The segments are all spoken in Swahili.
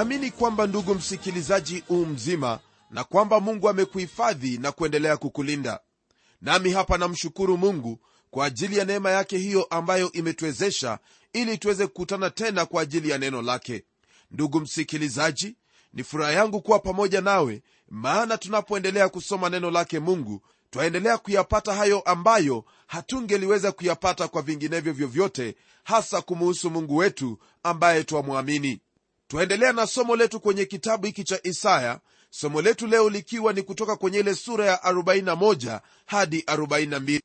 Naamini kwamba ndugu msikilizaji u mzima na kwamba mungu amekuhifadhi na kuendelea kukulinda. Nami hapa namshukuru mungu kwa ajili ya neema yake hiyo ambayo imetuwezesha ili tuweze kukutana tena kwa ajili ya neno lake. Ndugu msikilizaji ni furaha yangu kuwa pamoja nawe maana tunapoendelea kusoma neno lake mungu twaendelea kuyapata hayo ambayo hatungeliweza kuyapata kwa vinginevyo vyovyote hasa kumuhusu mungu wetu ambaye twamwamini twaendelea na somo letu kwenye kitabu hiki cha isaya somo letu leo likiwa ni kutoka kwenye ile sura ya 41 hadi 42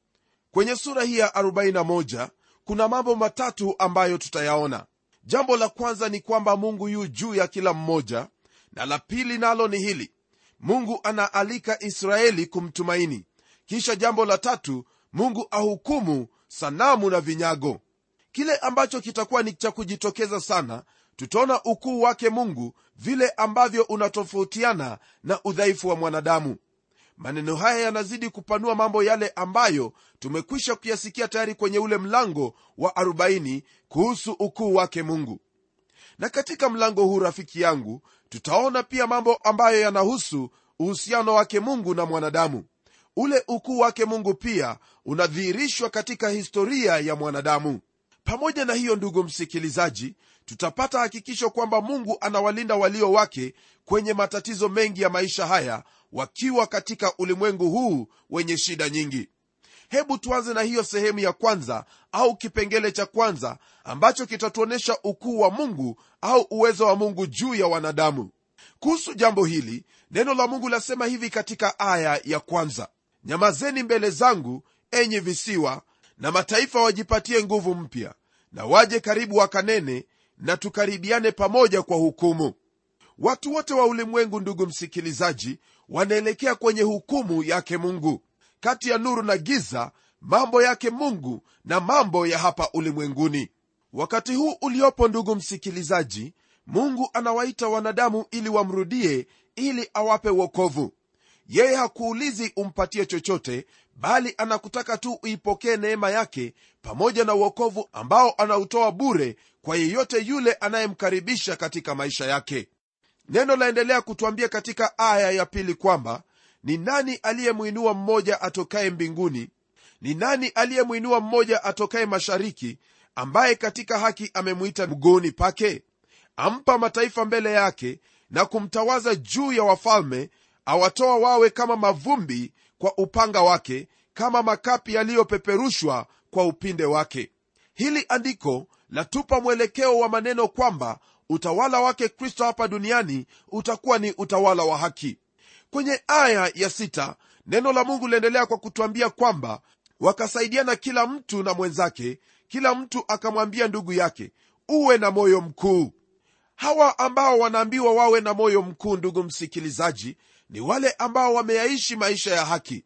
kwenye sura hii ya 41 kuna mambo matatu ambayo tutayaona. Jambo la kwanza ni kwamba mungu yu juu ya kila mmoja na la pili nalo ni hili. Mungu anaalika israeli kumtumaini. Kisha jambo la tatu mungu ahukumu sanamu na vinyago. Kile ambacho kitakuwa ni cha kujitokeza sana tutaona ukuu wake mungu vile ambavyo unatofautiana na udhaifu wa mwanadamu. Maneno haya yanazidi kupanua mambo yale ambayo tumekwisha kuyasikia tayari kwenye ule mlango wa 40 kuhusu ukuu wake mungu. Na katika mlango huu rafiki yangu tutaona pia mambo ambayo yanahusu uhusiano wake mungu na mwanadamu. Ule ukuu wake mungu pia unadhihirishwa katika historia ya mwanadamu pamoja na hiyo ndugu msikilizaji tutapata hakikisho kwamba mungu anawalinda walio wake kwenye matatizo mengi ya maisha haya wakiwa katika ulimwengu huu wenye shida nyingi. Hebu tuanze na hiyo sehemu ya kwanza au kipengele cha kwanza ambacho kitatuonyesha ukuu wa mungu au uwezo wa mungu juu ya wanadamu. Kuhusu jambo hili neno la mungu lasema hivi katika aya ya kwanza nyamazeni mbele zangu enyi visiwa na mataifa wajipatie nguvu mpya na waje karibu wakanene na tukaribiane pamoja kwa hukumu. Watu wote wa ulimwengu ndugu msikilizaji wanaelekea kwenye hukumu yake mungu. Kati ya nuru na giza mambo yake mungu na mambo ya hapa ulimwenguni. Wakati huu uliopo ndugu msikilizaji mungu anawaita wanadamu ili wamrudie ili awape wokovu. Yeye hakuulizi umpatie chochote bali anakutaka tu uipokee neema yake pamoja na uokovu ambao anautoa bure kwa yeyote yule anayemkaribisha katika maisha yake. Neno laendelea kutwambia katika aya ya pili kwamba ni nani aliyemwinua mmoja atokaye mbinguni? Ni nani aliyemwinua mmoja atokaye mashariki ambaye katika haki amemwita mguuni pake? Ampa mataifa mbele yake na kumtawaza juu ya wafalme awatoa wawe kama mavumbi kwa upanga wake kama makapi yaliyopeperushwa kwa upinde wake. Hili andiko latupa mwelekeo wa maneno kwamba utawala wake kristo hapa duniani utakuwa ni utawala wa haki. Kwenye aya ya sita neno la mungu liendelea kwa kutwambia kwamba wakasaidiana kila mtu na mwenzake kila mtu akamwambia ndugu yake uwe na moyo mkuu hawa ambao wanaambiwa wawe na moyo mkuu ndugu msikilizaji ni wale ambao wameyaishi maisha ya haki.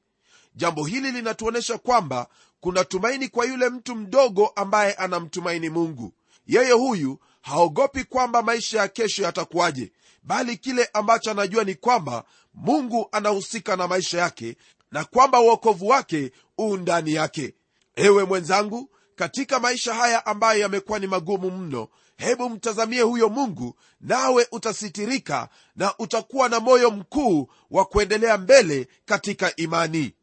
Jambo hili linatuonyesha kwamba kuna tumaini kwa yule mtu mdogo ambaye anamtumaini mungu. Yeye huyu haogopi kwamba maisha ya kesho yatakuwaje bali kile ambacho anajua ni kwamba mungu anahusika na maisha yake na kwamba uokovu wake uu ndani yake. Ewe mwenzangu katika maisha haya ambayo yamekuwa ni magumu mno hebu mtazamie huyo mungu nawe utasitirika na utakuwa na moyo mkuu wa kuendelea mbele katika imani.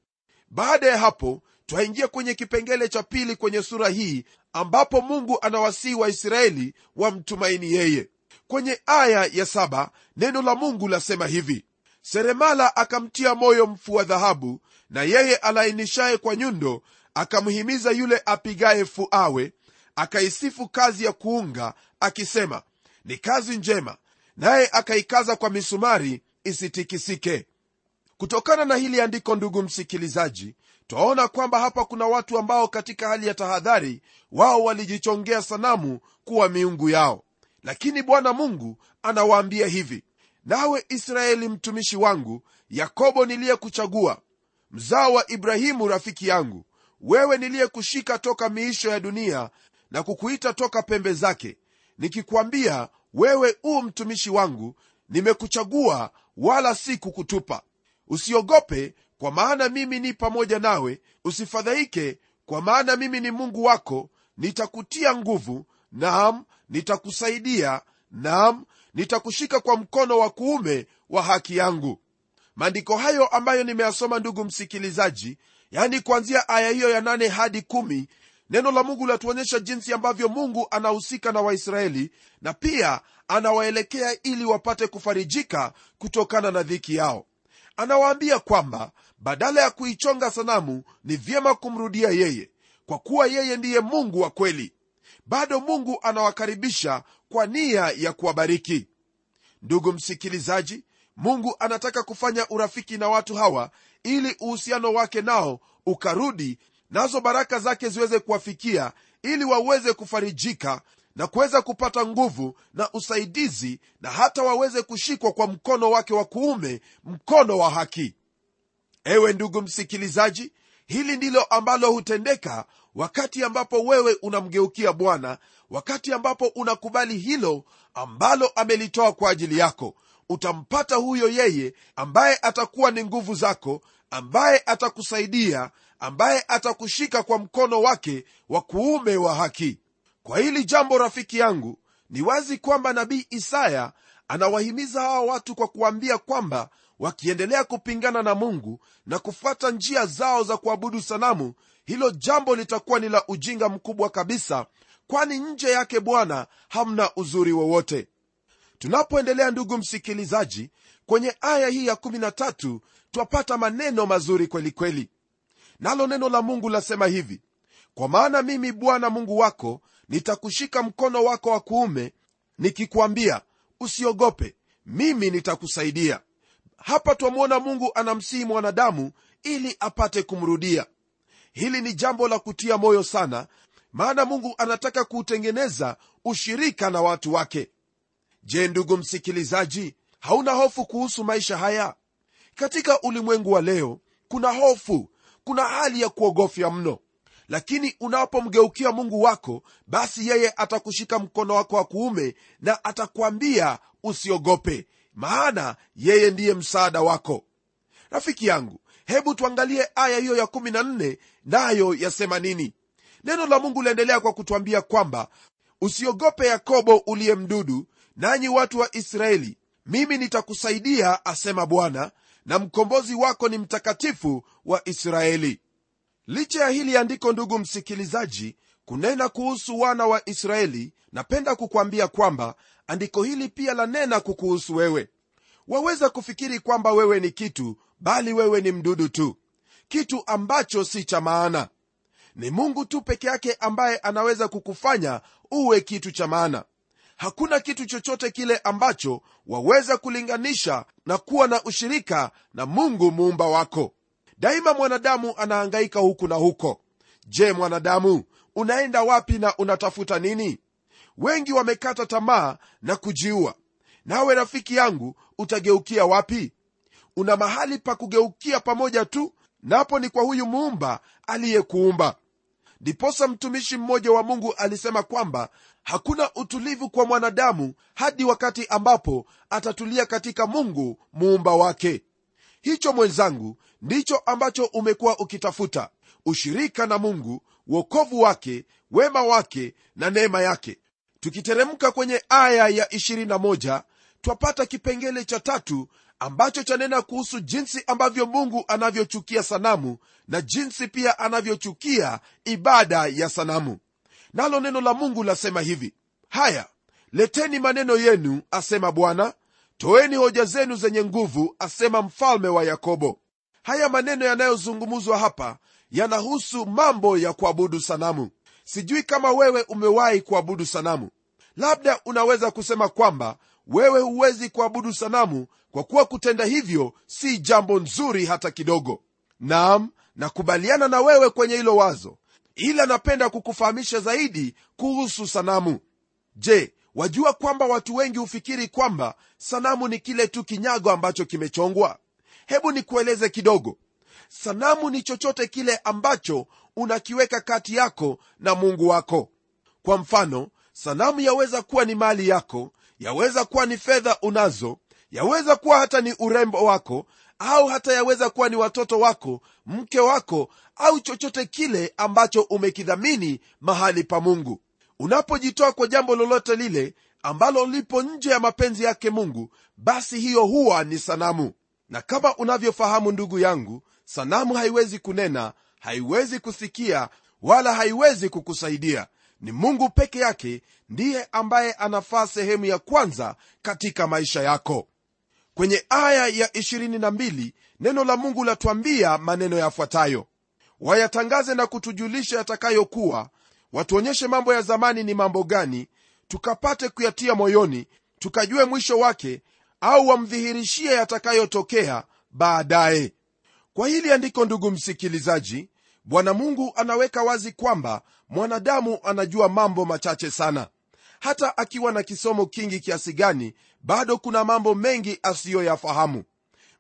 Baada ya hapo twaingia kwenye kipengele cha pili kwenye sura hii ambapo mungu anawasihi waisraeli wamtumaini yeye. Kwenye aya ya saba neno la mungu lasema hivi. Seremala akamtia moyo mfua dhahabu na yeye alainishaye kwa nyundo akamhimiza yule apigaye fuawe akaisifu kazi ya kuunga akisema ni kazi njema. Naye akaikaza kwa misumari isitikisike. Kutokana na hili andiko ndugu msikilizaji twaona kwamba hapa kuna watu ambao katika hali ya tahadhari wao walijichongea sanamu kuwa miungu yao. Lakini bwana mungu anawaambia hivi nawe israeli mtumishi wangu yakobo niliyekuchagua mzao wa ibrahimu rafiki yangu wewe niliyekushika toka miisho ya dunia na kukuita toka pembe zake nikikwambia wewe uu mtumishi wangu nimekuchagua wala si kukutupa. Usiogope kwa maana mimi ni pamoja nawe. Usifadhaike kwa maana mimi ni mungu wako. Nitakutia nguvu naam nitakusaidia naam nitakushika kwa mkono wa kuume wa haki yangu. Maandiko hayo ambayo nimeyasoma ndugu msikilizaji yani kuanzia aya hiyo ya nane hadi neno la mungu linatuonyesha jinsi ambavyo mungu anahusika na waisraeli na pia anawaelekea ili wapate kufarijika kutokana na dhiki yao. Anawaambia kwamba badala ya kuichonga sanamu ni vyema kumrudia yeye kwa kuwa yeye ndiye mungu wa kweli. Bado mungu anawakaribisha kwa nia ya kuwabariki. Ndugu msikilizaji mungu anataka kufanya urafiki na watu hawa ili uhusiano wake nao ukarudi nazo baraka zake ziweze kuwafikia ili waweze kufarijika na kuweza kupata nguvu na usaidizi na hata waweze kushikwa kwa mkono wake wa kuume mkono wa haki. Ewe ndugu msikilizaji hili ndilo ambalo hutendeka wakati ambapo wewe unamgeukia bwana wakati ambapo unakubali hilo ambalo amelitoa kwa ajili yako. Utampata huyo yeye ambaye atakuwa ni nguvu zako ambaye atakusaidia ambaye atakushika kwa mkono wake wa kuume wa haki kwa hili jambo rafiki yangu ni wazi kwamba nabii isaya anawahimiza hawa watu kwa kuambia kwamba wakiendelea kupingana na mungu na kufuata njia zao za kuabudu sanamu hilo jambo litakuwa ni la ujinga mkubwa kabisa kwani nje yake bwana hamna uzuri wowote tunapoendelea ndugu msikilizaji kwenye aya hii ya 13 twapata maneno mazuri kwelikweli kweli. Nalo neno la mungu lasema hivi kwa maana mimi bwana mungu wako nitakushika mkono wako wa kuume nikikwambia usiogope mimi nitakusaidia hapa twamwona mungu anamsihi mwanadamu ili apate kumrudia. Hili ni jambo la kutia moyo sana maana mungu anataka kuutengeneza ushirika na watu wake. Je ndugu msikilizaji hauna hofu kuhusu maisha haya? Katika ulimwengu wa leo kuna hofu kuna hali ya kuogofya mno. Lakini unapomgeukia mungu wako basi yeye atakushika mkono wako wa kuume na atakwambia usiogope maana yeye ndiye msaada wako. Rafiki yangu hebu tuangalie aya hiyo ya 14 nayo yasema nini? Neno la mungu liendelea kwa kutwambia kwamba usiogope yakobo uliye mdudu nanyi watu wa israeli. Mimi nitakusaidia asema bwana na mkombozi wako ni mtakatifu wa israeli. Licha ya hili andiko ndugu msikilizaji kunena kuhusu wana wa israeli napenda kukwambia kwamba andiko hili pia lanena kukuhusu wewe. Waweza kufikiri kwamba wewe ni kitu bali wewe ni mdudu tu. Kitu ambacho si cha maana. Ni mungu tu peke yake ambaye anaweza kukufanya uwe kitu cha maana. Hakuna kitu chochote kile ambacho waweza kulinganisha na kuwa na ushirika na mungu muumba wako daima mwanadamu anahangaika huku na huko. Je mwanadamu unaenda wapi na unatafuta nini? Wengi wamekata tamaa na kujiua. Nawe rafiki yangu utageukia wapi? Una mahali pa kugeukia pamoja tu napo ni kwa huyu muumba aliyekuumba. Ndiposa mtumishi mmoja wa mungu alisema kwamba hakuna utulivu kwa mwanadamu hadi wakati ambapo atatulia katika mungu muumba wake hicho mwenzangu ndicho ambacho umekuwa ukitafuta. Ushirika na mungu uokovu wake wema wake na neema yake. Tukiteremka kwenye aya ya 21 twapata kipengele cha tatu ambacho chanena kuhusu jinsi ambavyo mungu anavyochukia sanamu na jinsi pia anavyochukia ibada ya sanamu. Nalo neno la mungu lasema hivi haya leteni maneno yenu asema bwana toeni hoja zenu zenye nguvu asema mfalme wa yakobo. Haya maneno yanayozungumzwa hapa yanahusu mambo ya kuabudu sanamu. Sijui kama wewe umewahi kuabudu sanamu. Labda unaweza kusema kwamba wewe huwezi kuabudu sanamu kwa kuwa kutenda hivyo si jambo nzuri hata kidogo. Naam nakubaliana na wewe kwenye hilo wazo. Ila napenda kukufahamisha zaidi kuhusu sanamu. Je wajua kwamba watu wengi hufikiri kwamba sanamu ni kile tu kinyago ambacho kimechongwa. Hebu nikueleze kidogo. Sanamu ni chochote kile ambacho unakiweka kati yako na mungu wako. Kwa mfano sanamu yaweza kuwa ni mali yako yaweza kuwa ni fedha unazo yaweza kuwa hata ni urembo wako au hata yaweza kuwa ni watoto wako mke wako au chochote kile ambacho umekidhamini mahali pa mungu unapojitoa kwa jambo lolote lile ambalo lipo nje ya mapenzi yake mungu basi hiyo huwa ni sanamu. Na kama unavyofahamu ndugu yangu sanamu haiwezi kunena haiwezi kusikia wala haiwezi kukusaidia. Ni mungu peke yake ndiye ambaye anafaa sehemu ya kwanza katika maisha yako. Kwenye aya ya 22 neno la mungu latuambia maneno yafuatayo. Wayatangaze na kutujulisha yatakayokuwa watuonyeshe mambo ya zamani ni mambo gani tukapate kuyatia moyoni tukajue mwisho wake au wamdhihirishie yatakayotokea baadaye. Kwa hili andiko ndugu msikilizaji bwana mungu anaweka wazi kwamba mwanadamu anajua mambo machache sana. Hata akiwa na kisomo kingi kiasi gani bado kuna mambo mengi asiyoyafahamu.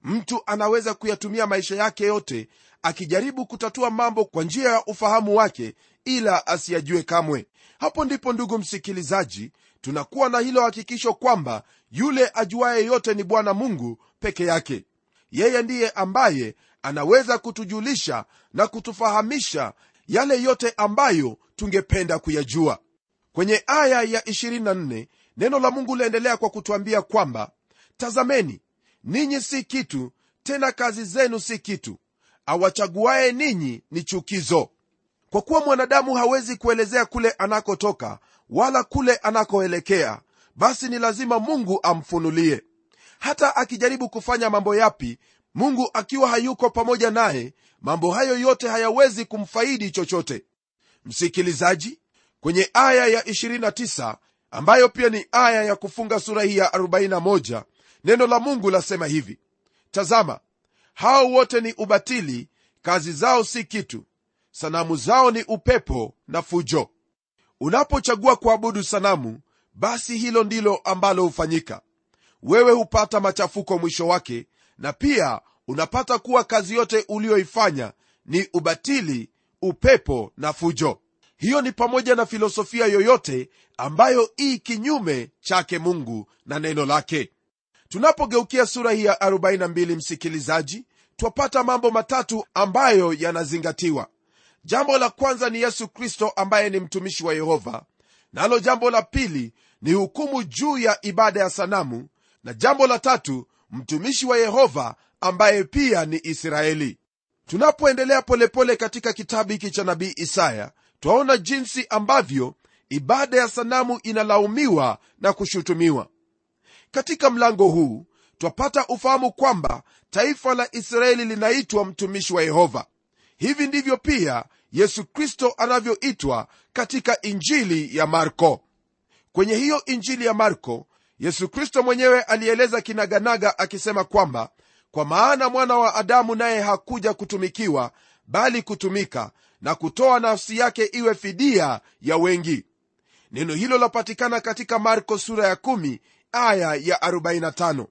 Mtu anaweza kuyatumia maisha yake yote akijaribu kutatua mambo kwa njia ya ufahamu wake ila asiyajue kamwe. Hapo ndipo ndugu msikilizaji tunakuwa na hilo hakikisho kwamba yule ajuaye yote ni bwana mungu peke yake. Yeye ndiye ambaye anaweza kutujulisha na kutufahamisha yale yote ambayo tungependa kuyajua. Kwenye aya ya 24 neno la mungu laendelea kwa kutwambia kwamba tazameni ninyi si kitu tena kazi zenu si kitu awachaguaye ninyi ni chukizo. Kwa kuwa mwanadamu hawezi kuelezea kule anakotoka wala kule anakoelekea basi ni lazima mungu amfunulie. Hata akijaribu kufanya mambo yapi mungu akiwa hayuko pamoja naye mambo hayo yote hayawezi kumfaidi chochote. Msikilizaji kwenye aya ya 29 ambayo pia ni aya ya kufunga sura hii ya 41 neno la mungu lasema hivi. Tazama hao wote ni ubatili kazi zao si kitu. Sanamu zao ni upepo na fujo. Unapochagua kuabudu sanamu basi hilo ndilo ambalo hufanyika. Wewe hupata machafuko mwisho wake na pia unapata kuwa kazi yote uliyoifanya ni ubatili upepo na fujo. Hiyo ni pamoja na filosofia yoyote ambayo ii kinyume chake mungu na neno lake tunapogeukia sura hii ya 42 msikilizaji twapata mambo matatu ambayo yanazingatiwa. Jambo la kwanza ni yesu kristo ambaye ni mtumishi wa yehova. Nalo jambo la pili ni hukumu juu ya ibada ya sanamu. Na jambo la tatu mtumishi wa yehova ambaye pia ni israeli. Tunapoendelea polepole katika kitabu hiki cha nabii isaya twaona jinsi ambavyo ibada ya sanamu inalaumiwa na kushutumiwa katika mlango huu twapata ufahamu kwamba taifa la israeli linaitwa mtumishi wa yehova. Hivi ndivyo pia yesu kristo anavyoitwa katika injili ya marko. Kwenye hiyo injili ya marko yesu kristo mwenyewe alieleza kinaganaga akisema kwamba kwa maana mwana wa adamu naye hakuja kutumikiwa bali kutumika na kutoa nafsi yake iwe fidia ya wengi. Neno hilo lapatikana katika marko sura ya 1 aya ya 45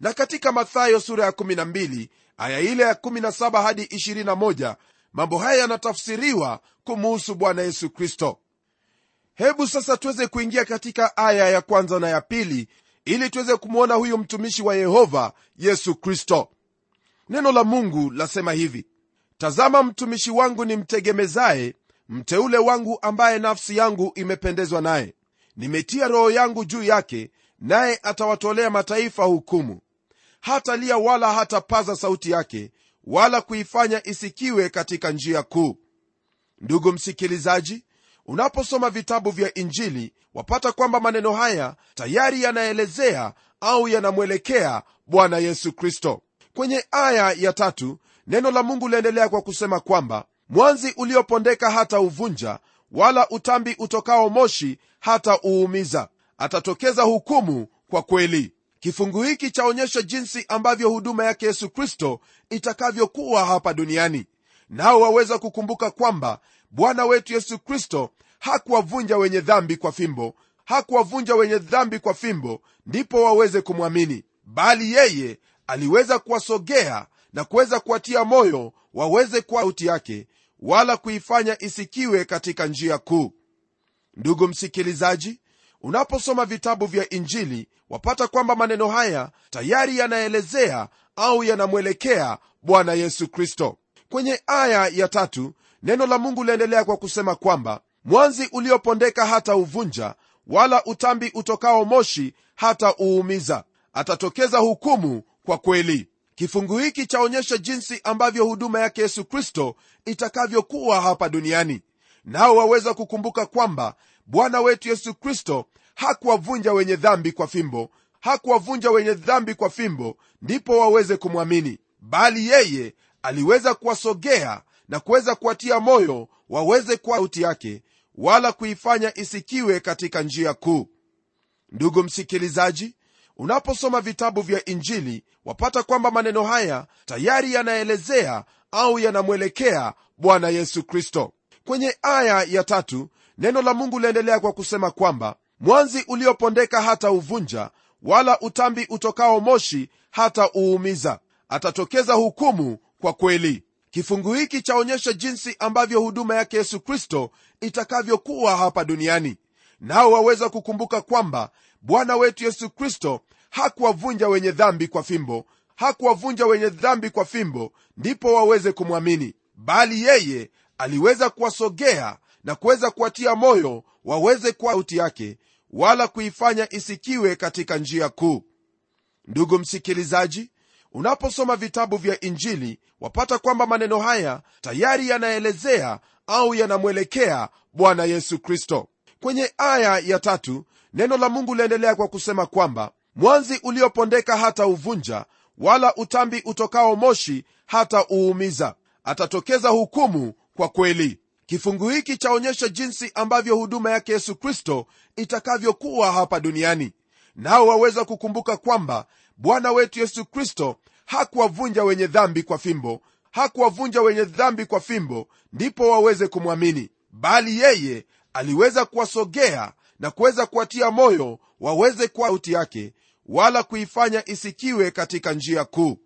na katika mathayo sura ya 12 aya ile ya 17 hadi 21 mambo haya yanatafsiriwa kumuhusu bwana yesu kristo. Hebu sasa tuweze kuingia katika aya ya kwanza na ya pili ili tuweze kumwona huyu mtumishi wa yehova yesu kristo. Neno la mungu lasema hivi tazama mtumishi wangu ni mtegemezaye mteule wangu ambaye nafsi yangu imependezwa naye. Nimetia roho yangu juu yake naye atawatolea mataifa hukumu. Hatalia wala hatapaza sauti yake wala kuifanya isikiwe katika njia kuu. Ndugu msikilizaji unaposoma vitabu vya injili wapata kwamba maneno haya tayari yanaelezea au yanamwelekea bwana yesu kristo. Kwenye aya ya tatu neno la mungu liendelea kwa kusema kwamba mwanzi uliopondeka hata uvunja wala utambi utokao moshi hata uumiza atatokeza hukumu kwa kweli. Kifungu hiki chaonyesha jinsi ambavyo huduma yake yesu kristo itakavyokuwa hapa duniani. Nao waweza kukumbuka kwamba bwana wetu yesu kristo hakuwavunja wenye dhambi kwa fimbo. Hakuwavunja wenye dhambi kwa fimbo ndipo waweze kumwamini. Bali yeye aliweza kuwasogea na kuweza kuwatia moyo waweze kuwa sauti yake wala kuifanya isikiwe katika njia kuu. Ndugu msikilizaji unaposoma vitabu vya injili wapata kwamba maneno haya tayari yanaelezea au yanamwelekea bwana yesu kristo. Kwenye aya ya tatu neno la mungu liendelea kwa kusema kwamba mwanzi uliopondeka hata uvunja wala utambi utokao moshi hata uumiza. Atatokeza hukumu kwa kweli. Kifungu hiki chaonyesha jinsi ambavyo huduma yake yesu kristo itakavyokuwa hapa duniani. Nao waweza kukumbuka kwamba bwana wetu yesu kristo hakuwavunja wenye dhambi kwa fimbo hakuwavunja wenye dhambi kwa fimbo ndipo waweze kumwamini. Bali yeye aliweza kuwasogea na kuweza kuwatia moyo waweze kuwa sauti yake wala kuifanya isikiwe katika njia kuu. Ndugu msikilizaji unaposoma vitabu vya injili wapata kwamba maneno haya tayari yanaelezea au yanamwelekea bwana yesu kristo. Kwenye aya ya tatu neno la mungu liendelea kwa kusema kwamba mwanzi uliopondeka hata uvunja wala utambi utokao moshi hata uumiza. Atatokeza hukumu kwa kweli. Kifungu hiki chaonyesha jinsi ambavyo huduma yake yesu kristo itakavyokuwa hapa duniani. Nao waweza kukumbuka kwamba bwana wetu yesu kristo hakuwavunja wenye dhambi kwa fimbo. Hakuwavunja wenye dhambi kwa fimbo ndipo waweze kumwamini. Bali yeye aliweza kuwasogea na kuweza kuwatia moyo waweze kuwa sauti yake wala kuifanya isikiwe katika njia kuu. Ndugu msikilizaji unaposoma vitabu vya injili wapata kwamba maneno haya tayari yanaelezea au yanamwelekea bwana yesu kristo. Kwenye aya ya tatu neno la mungu liendelea kwa kusema kwamba mwanzi uliopondeka hata uvunja wala utambi utokao moshi hata uumiza. Atatokeza hukumu kwa kweli kifungu hiki chaonyesha jinsi ambavyo huduma yake yesu kristo itakavyokuwa hapa duniani. Nao waweza kukumbuka kwamba bwana wetu yesu kristo hakuwavunja wenye dhambi kwa fimbo hakuwavunja wenye dhambi kwa fimbo ndipo waweze kumwamini. Bali yeye aliweza kuwasogea na kuweza kuwatia moyo waweze kuwa sauti yake wala kuifanya isikiwe katika njia kuu.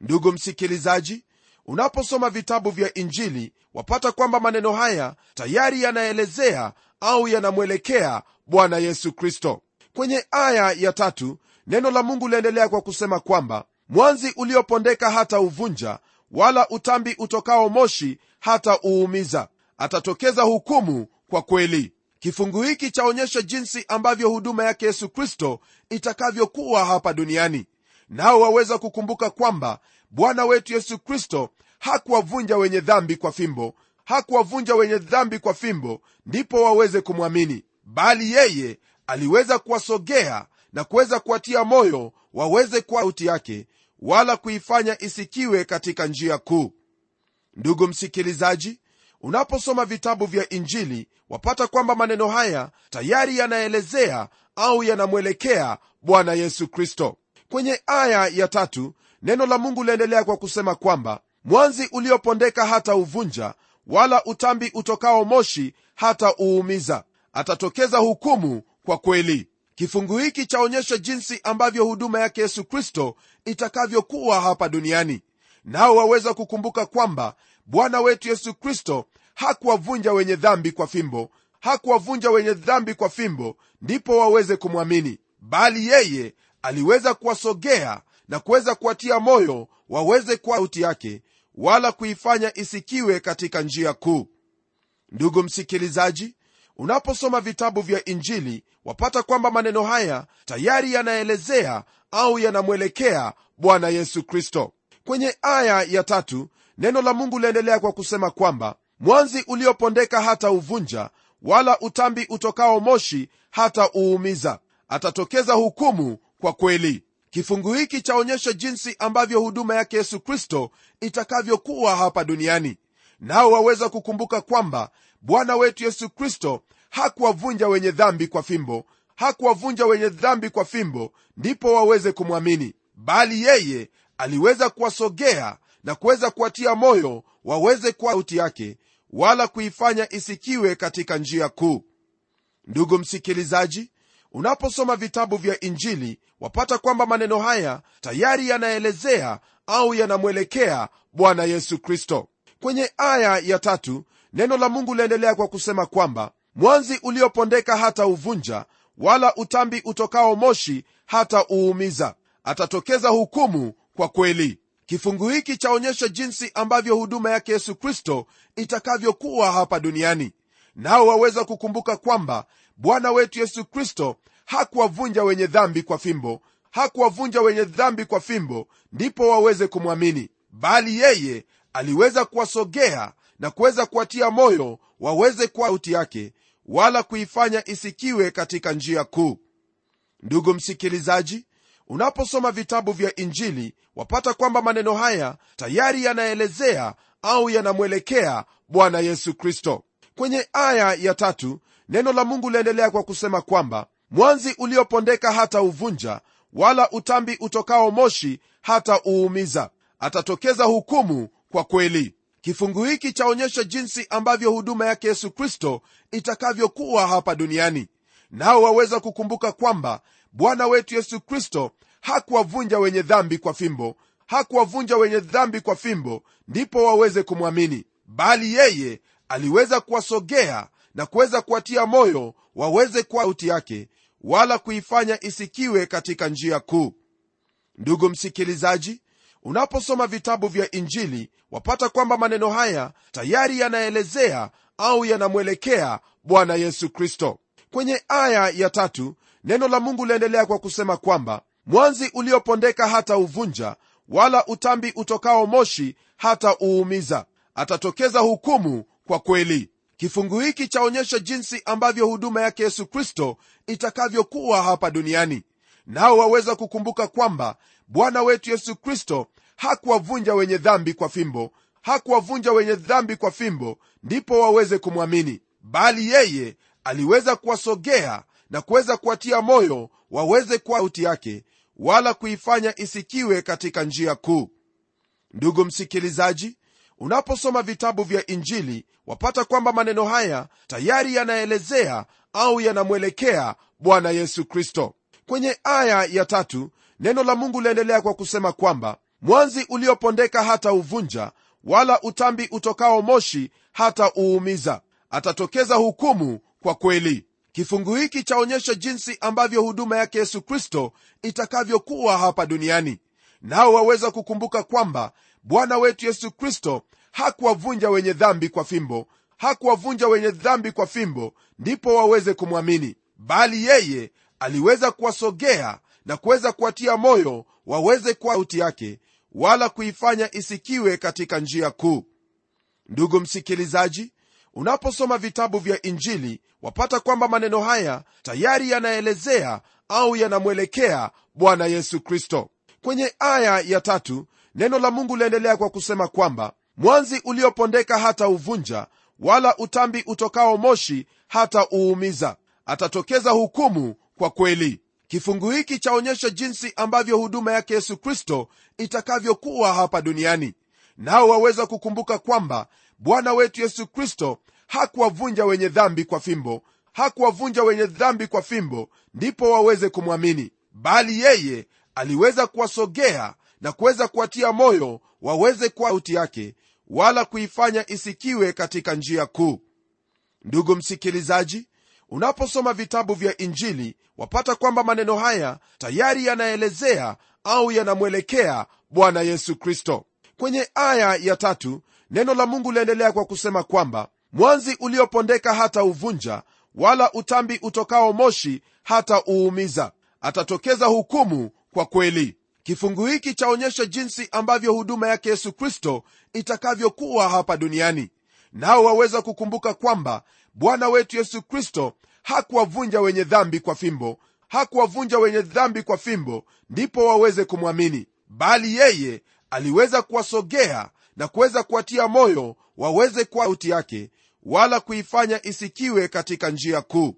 Ndugu msikilizaji unaposoma vitabu vya injili wapata kwamba maneno haya tayari yanaelezea au yanamwelekea bwana yesu kristo. Kwenye aya ya tatu neno la mungu liendelea kwa kusema kwamba mwanzi uliopondeka hata uvunja wala utambi utokao moshi hata uumiza. Atatokeza hukumu kwa kweli. Kifungu hiki chaonyesha jinsi ambavyo huduma yake yesu kristo itakavyokuwa hapa duniani. Nao waweza kukumbuka kwamba bwana wetu yesu kristo hakuwavunja wenye dhambi kwa fimbo. Hakuwavunja wenye dhambi kwa fimbo ndipo waweze kumwamini. Bali yeye aliweza kuwasogea na kuweza kuwatia moyo waweze kuwa sauti yake wala kuifanya isikiwe katika njia kuu. Ndugu msikilizaji unaposoma vitabu vya injili wapata kwamba maneno haya tayari yanaelezea au yanamwelekea bwana yesu kristo. Kwenye aya ya tatu neno la mungu liendelea kwa kusema kwamba mwanzi uliopondeka hata uvunja wala utambi utokao moshi hata uumiza. Atatokeza hukumu kwa kweli. Kifungu hiki chaonyesha jinsi ambavyo huduma yake yesu kristo itakavyokuwa hapa duniani. Nao waweza kukumbuka kwamba bwana wetu yesu kristo hakuwavunja wenye dhambi kwa fimbo. Hakuwavunja wenye dhambi kwa fimbo ndipo waweze kumwamini. Bali yeye aliweza kuwasogea na kuweza kuwatia moyo waweze kuwa sauti yake wala kuifanya isikiwe katika njia kuu. Ndugu msikilizaji unaposoma vitabu vya injili wapata kwamba maneno haya tayari yanaelezea au yanamwelekea bwana yesu kristo. Kwenye aya ya tatu neno la mungu liendelea kwa kusema kwamba mwanzi uliopondeka hata uvunja wala utambi utokao moshi hata uumiza. Atatokeza hukumu kwa kweli kifungu hiki chaonyesha jinsi ambavyo huduma yake yesu kristo itakavyokuwa hapa duniani. Nao waweza kukumbuka kwamba bwana wetu yesu kristo hakuwavunja wenye dhambi kwa fimbo. Hakuwavunja wenye dhambi kwa fimbo ndipo waweze kumwamini. Bali yeye aliweza kuwasogea na kuweza kuwatia moyo waweze kuwa sauti yake wala kuifanya isikiwe katika njia kuu. Ndugu msikilizaji unaposoma vitabu vya injili wapata kwamba maneno haya tayari yanaelezea au yanamwelekea bwana yesu kristo. Kwenye aya ya tatu neno la mungu liendelea kwa kusema kwamba mwanzi uliopondeka hata uvunja wala utambi utokao moshi hata uumiza. Atatokeza hukumu kwa kweli. Kifungu hiki chaonyesha jinsi ambavyo huduma yake yesu kristo itakavyokuwa hapa duniani. Nao waweza kukumbuka kwamba bwana wetu yesu kristo hakuwavunja wenye dhambi kwa fimbo hakuwavunja wenye dhambi kwa fimbo ndipo waweze kumwamini. Bali yeye aliweza kuwasogea na kuweza kuwatia moyo waweze kuwa sauti yake wala kuifanya isikiwe katika njia kuu. Ndugu msikilizaji unaposoma vitabu vya injili wapata kwamba maneno haya tayari yanaelezea au yanamwelekea bwana yesu kristo. Kwenye aya ya tatu neno la mungu liendelea kwa kusema kwamba mwanzi uliopondeka hata uvunja wala utambi utokao moshi hata uumiza. Atatokeza hukumu kwa kweli. Kifungu hiki chaonyesha jinsi ambavyo huduma yake yesu kristo itakavyokuwa hapa duniani. Nao waweza kukumbuka kwamba bwana wetu yesu kristo hakuwavunja wenye dhambi kwa fimbo. Hakuwavunja wenye dhambi kwa fimbo ndipo waweze kumwamini. Bali yeye aliweza kuwasogea na kuweza kuwatia moyo waweze kwa sauti yake wala kuifanya isikiwe katika njia kuu. Ndugu msikilizaji unaposoma vitabu vya injili wapata kwamba maneno haya tayari yanaelezea au yanamwelekea bwana yesu kristo. Kwenye aya ya tatu neno la mungu liendelea kwa kusema kwamba mwanzi uliopondeka hata uvunja wala utambi utokao moshi hata uumiza. Atatokeza hukumu kwa kweli kifungu hiki chaonyesha jinsi ambavyo huduma yake yesu kristo itakavyokuwa hapa duniani. Nao waweza kukumbuka kwamba bwana wetu yesu kristo hakuwavunja wenye dhambi kwa fimbo hakuwavunja wenye dhambi kwa fimbo ndipo waweze kumwamini. Bali yeye aliweza kuwasogea na kuweza kuwatia moyo waweze kuwa sauti yake wala kuifanya isikiwe katika njia kuu. Ndugu msikilizaji unaposoma vitabu vya injili wapata kwamba maneno haya tayari yanaelezea au yanamwelekea bwana yesu kristo. Kwenye aya ya tatu neno la mungu liendelea kwa kusema kwamba mwanzi uliopondeka hata uvunja wala utambi utokao moshi hata uumiza. Atatokeza hukumu kwa kweli. Kifungu hiki chaonyesha jinsi ambavyo huduma yake yesu kristo itakavyokuwa hapa duniani. Nao waweza kukumbuka kwamba bwana wetu yesu kristo hakuwavunja wenye dhambi kwa fimbo. Hakuwavunja wenye dhambi kwa fimbo ndipo waweze kumwamini. Bali yeye aliweza kuwasogea na kuweza kuwatia moyo waweze kwa sauti yake wala kuifanya isikiwe katika njia kuu. Ndugu msikilizaji unaposoma vitabu vya injili wapata kwamba maneno haya tayari yanaelezea au yanamwelekea bwana yesu kristo. Kwenye aya ya tatu neno la mungu liendelea kwa kusema kwamba mwanzi uliopondeka hata uvunja wala utambi utokao moshi hata uumiza. Atatokeza hukumu kwa kweli. Kifungu hiki chaonyesha jinsi ambavyo huduma yake yesu kristo itakavyokuwa hapa duniani. Nao waweza kukumbuka kwamba bwana wetu yesu kristo hakuwavunja wenye dhambi kwa fimbo. Hakuwavunja wenye dhambi kwa fimbo ndipo waweze kumwamini. Bali yeye aliweza kuwasogea na kuweza kuwatia moyo waweze kwa sauti yake wala kuifanya isikiwe katika njia kuu. Ndugu msikilizaji unaposoma vitabu vya injili wapata kwamba maneno haya tayari yanaelezea au yanamwelekea bwana yesu kristo. Kwenye aya ya tatu neno la mungu liendelea kwa kusema kwamba mwanzi uliopondeka hata uvunja wala utambi utokao moshi hata uumiza. Atatokeza hukumu kwa kweli kifungu hiki chaonyesha jinsi ambavyo huduma yake yesu kristo itakavyokuwa hapa duniani. Nao waweza kukumbuka kwamba bwana wetu yesu kristo hakuwavunja wenye dhambi kwa fimbo. Hakuwavunja wenye dhambi kwa fimbo ndipo waweze kumwamini. Bali yeye aliweza kuwasogea na kuweza kuwatia moyo waweze kuwa sauti yake wala kuifanya isikiwe katika njia kuu.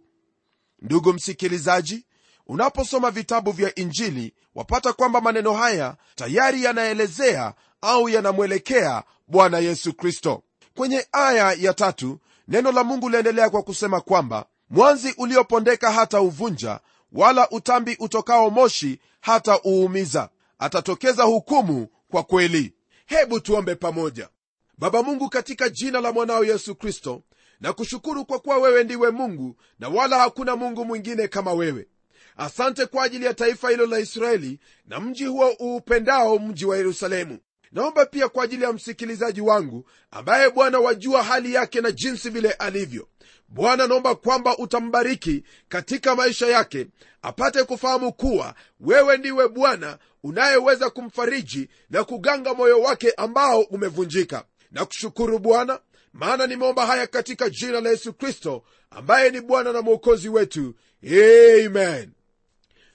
Ndugu msikilizaji unaposoma vitabu vya injili wapata kwamba maneno haya tayari yanaelezea au yanamwelekea bwana yesu kristo. Kwenye aya ya tatu neno la mungu liendelea kwa kusema kwamba mwanzi uliopondeka hata uvunja wala utambi utokao moshi hata uumiza. Atatokeza hukumu kwa kweli. Hebu tuombe pamoja. Baba mungu katika jina la mwanao yesu kristo na kushukuru kwa kuwa wewe ndiwe mungu na wala hakuna mungu mwingine kama wewe asante kwa ajili ya taifa hilo la israeli na mji huo uupendao mji wa yerusalemu. Naomba pia kwa ajili ya msikilizaji wangu ambaye bwana wajua hali yake na jinsi vile alivyo. Bwana naomba kwamba utambariki katika maisha yake apate kufahamu kuwa wewe ndiwe bwana unayeweza kumfariji na kuganga moyo wake ambao umevunjika. Na kushukuru bwana maana nimeomba haya katika jina la yesu kristo ambaye ni bwana na mwokozi wetu. Amen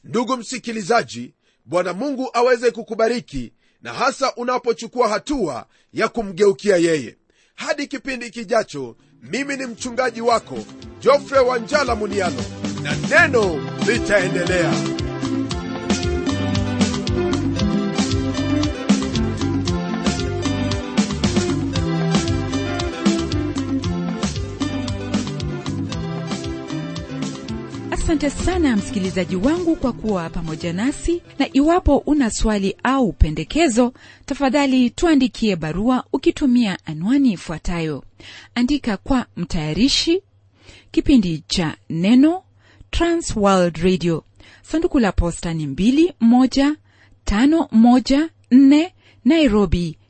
ndugu msikilizaji bwana mungu aweze kukubariki na hasa unapochukua hatua ya kumgeukia yeye. Hadi kipindi kijacho mimi ni mchungaji wako jofre wanjala munialo na neno litaendelea asante sana msikilizaji wangu kwa kuwa pamoja nasi na iwapo una swali au pendekezo tafadhali tuandikie barua ukitumia anwani ifuatayo. Andika kwa mtayarishi kipindi cha neno transworld radio. Sanduku la posta ni 21514 nairobi